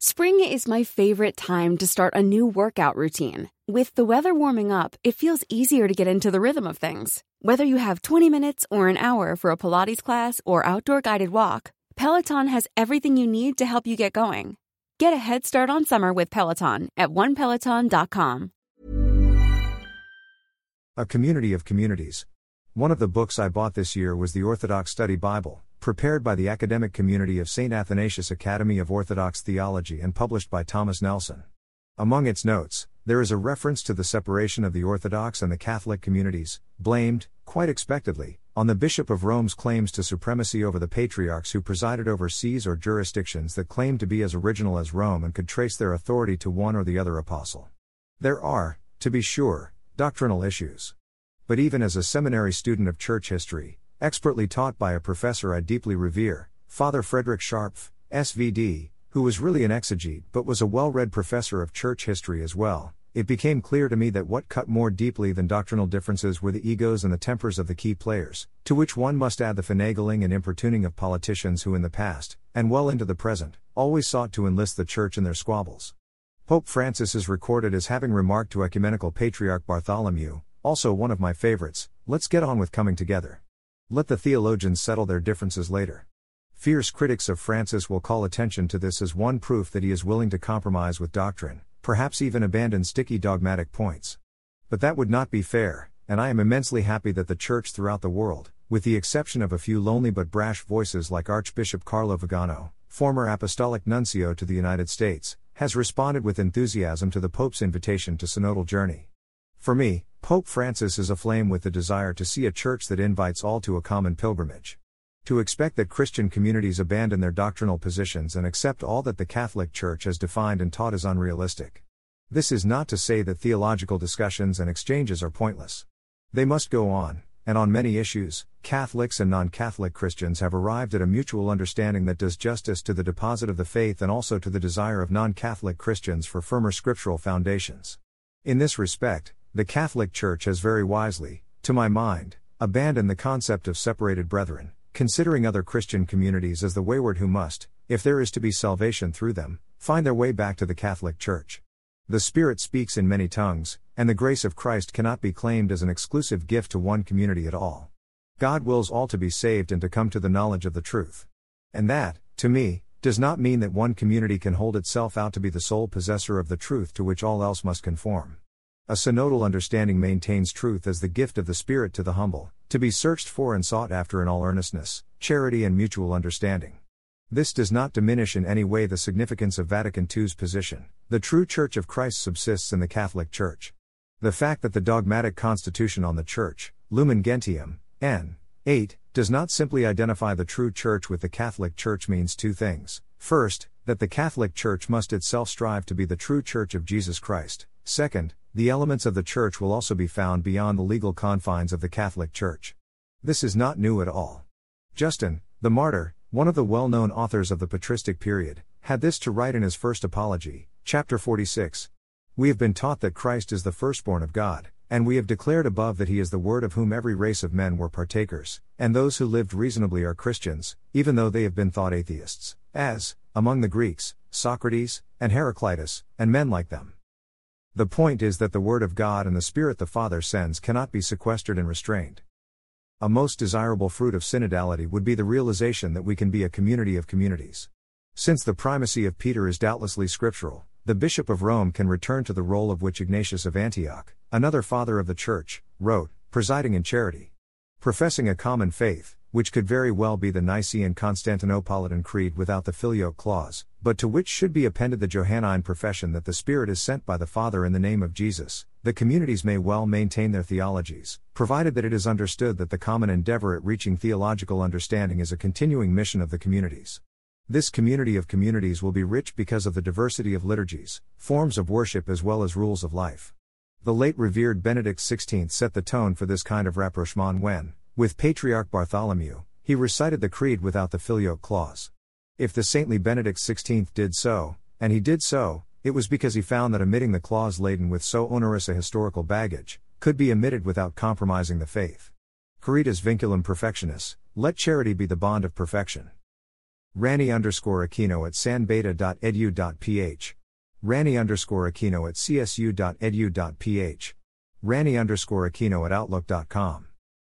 Spring is my favorite time to start a new workout routine. With the weather warming up, it feels easier to get into the rhythm of things. Whether you have 20 minutes or an hour for a Pilates class or outdoor guided walk, Peloton has everything you need to help you get going. Get a head start on summer with Peloton at onepeloton.com. A Community of Communities. One of the books I bought this year was the Orthodox Study Bible, prepared by the academic community of St. Athanasius Academy of Orthodox Theology and published by Thomas Nelson. Among its notes, there is a reference to the separation of the Orthodox and the Catholic communities, blamed, quite expectedly, on the Bishop of Rome's claims to supremacy over the patriarchs who presided over sees or jurisdictions that claimed to be as original as Rome and could trace their authority to one or the other apostle. There are, to be sure, doctrinal issues. But even as a seminary student of church history, expertly taught by a professor I deeply revere, Father Frederick Scharpf, SVD, who was really an exegete but was a well read professor of church history as well, it became clear to me that what cut more deeply than doctrinal differences were the egos and the tempers of the key players, to which one must add the finagling and importuning of politicians who in the past, and well into the present, always sought to enlist the church in their squabbles. Pope Francis is recorded as having remarked to Ecumenical Patriarch Bartholomew, also one of my favorites, let's get on with coming together. Let the theologians settle their differences later. Fierce critics of Francis will call attention to this as one proof that he is willing to compromise with doctrine, perhaps even abandon sticky dogmatic points. But that would not be fair, and I am immensely happy that the Church throughout the world, with the exception of a few lonely but brash voices like Archbishop Carlo Vigano, former Apostolic Nuncio to the United States, has responded with enthusiasm to the Pope's invitation to synodal journey. For me, Pope Francis is aflame with the desire to see a church that invites all to a common pilgrimage. To expect that Christian communities abandon their doctrinal positions and accept all that the Catholic Church has defined and taught is unrealistic. This is not to say that theological discussions and exchanges are pointless. They must go on, and on many issues, Catholics and non Catholic Christians have arrived at a mutual understanding that does justice to the deposit of the faith and also to the desire of non Catholic Christians for firmer scriptural foundations. In this respect, the Catholic Church has very wisely, to my mind, abandoned the concept of separated brethren, considering other Christian communities as the wayward who must, if there is to be salvation through them, find their way back to the Catholic Church. The Spirit speaks in many tongues, and the grace of Christ cannot be claimed as an exclusive gift to one community at all. God wills all to be saved and to come to the knowledge of the truth. And that, to me, does not mean that one community can hold itself out to be the sole possessor of the truth to which all else must conform. A synodal understanding maintains truth as the gift of the Spirit to the humble, to be searched for and sought after in all earnestness, charity, and mutual understanding. This does not diminish in any way the significance of Vatican II's position. The true Church of Christ subsists in the Catholic Church. The fact that the dogmatic constitution on the Church, Lumen Gentium, n. 8, does not simply identify the true Church with the Catholic Church means two things. First, that the Catholic Church must itself strive to be the true Church of Jesus Christ. Second, the elements of the Church will also be found beyond the legal confines of the Catholic Church. This is not new at all. Justin, the martyr, one of the well known authors of the patristic period, had this to write in his first apology, chapter 46. We have been taught that Christ is the firstborn of God, and we have declared above that he is the Word of whom every race of men were partakers, and those who lived reasonably are Christians, even though they have been thought atheists, as, among the Greeks, Socrates, and Heraclitus, and men like them. The point is that the Word of God and the Spirit the Father sends cannot be sequestered and restrained. A most desirable fruit of synodality would be the realization that we can be a community of communities. Since the primacy of Peter is doubtlessly scriptural, the Bishop of Rome can return to the role of which Ignatius of Antioch, another father of the Church, wrote, presiding in charity. Professing a common faith, which could very well be the Nicene Constantinopolitan Creed without the Filioque clause, but to which should be appended the Johannine profession that the Spirit is sent by the Father in the name of Jesus, the communities may well maintain their theologies, provided that it is understood that the common endeavor at reaching theological understanding is a continuing mission of the communities. This community of communities will be rich because of the diversity of liturgies, forms of worship, as well as rules of life. The late revered Benedict XVI set the tone for this kind of rapprochement when, with Patriarch Bartholomew, he recited the creed without the filioque clause. If the saintly Benedict XVI did so, and he did so, it was because he found that omitting the clause laden with so onerous a historical baggage, could be omitted without compromising the faith. Caritas vinculum perfectionis, let charity be the bond of perfection. Rani underscore Aquino at sanbeda.edu.ph. Rani underscore Aquino at csu.edu.ph. Rani underscore Aquino at outlook.com.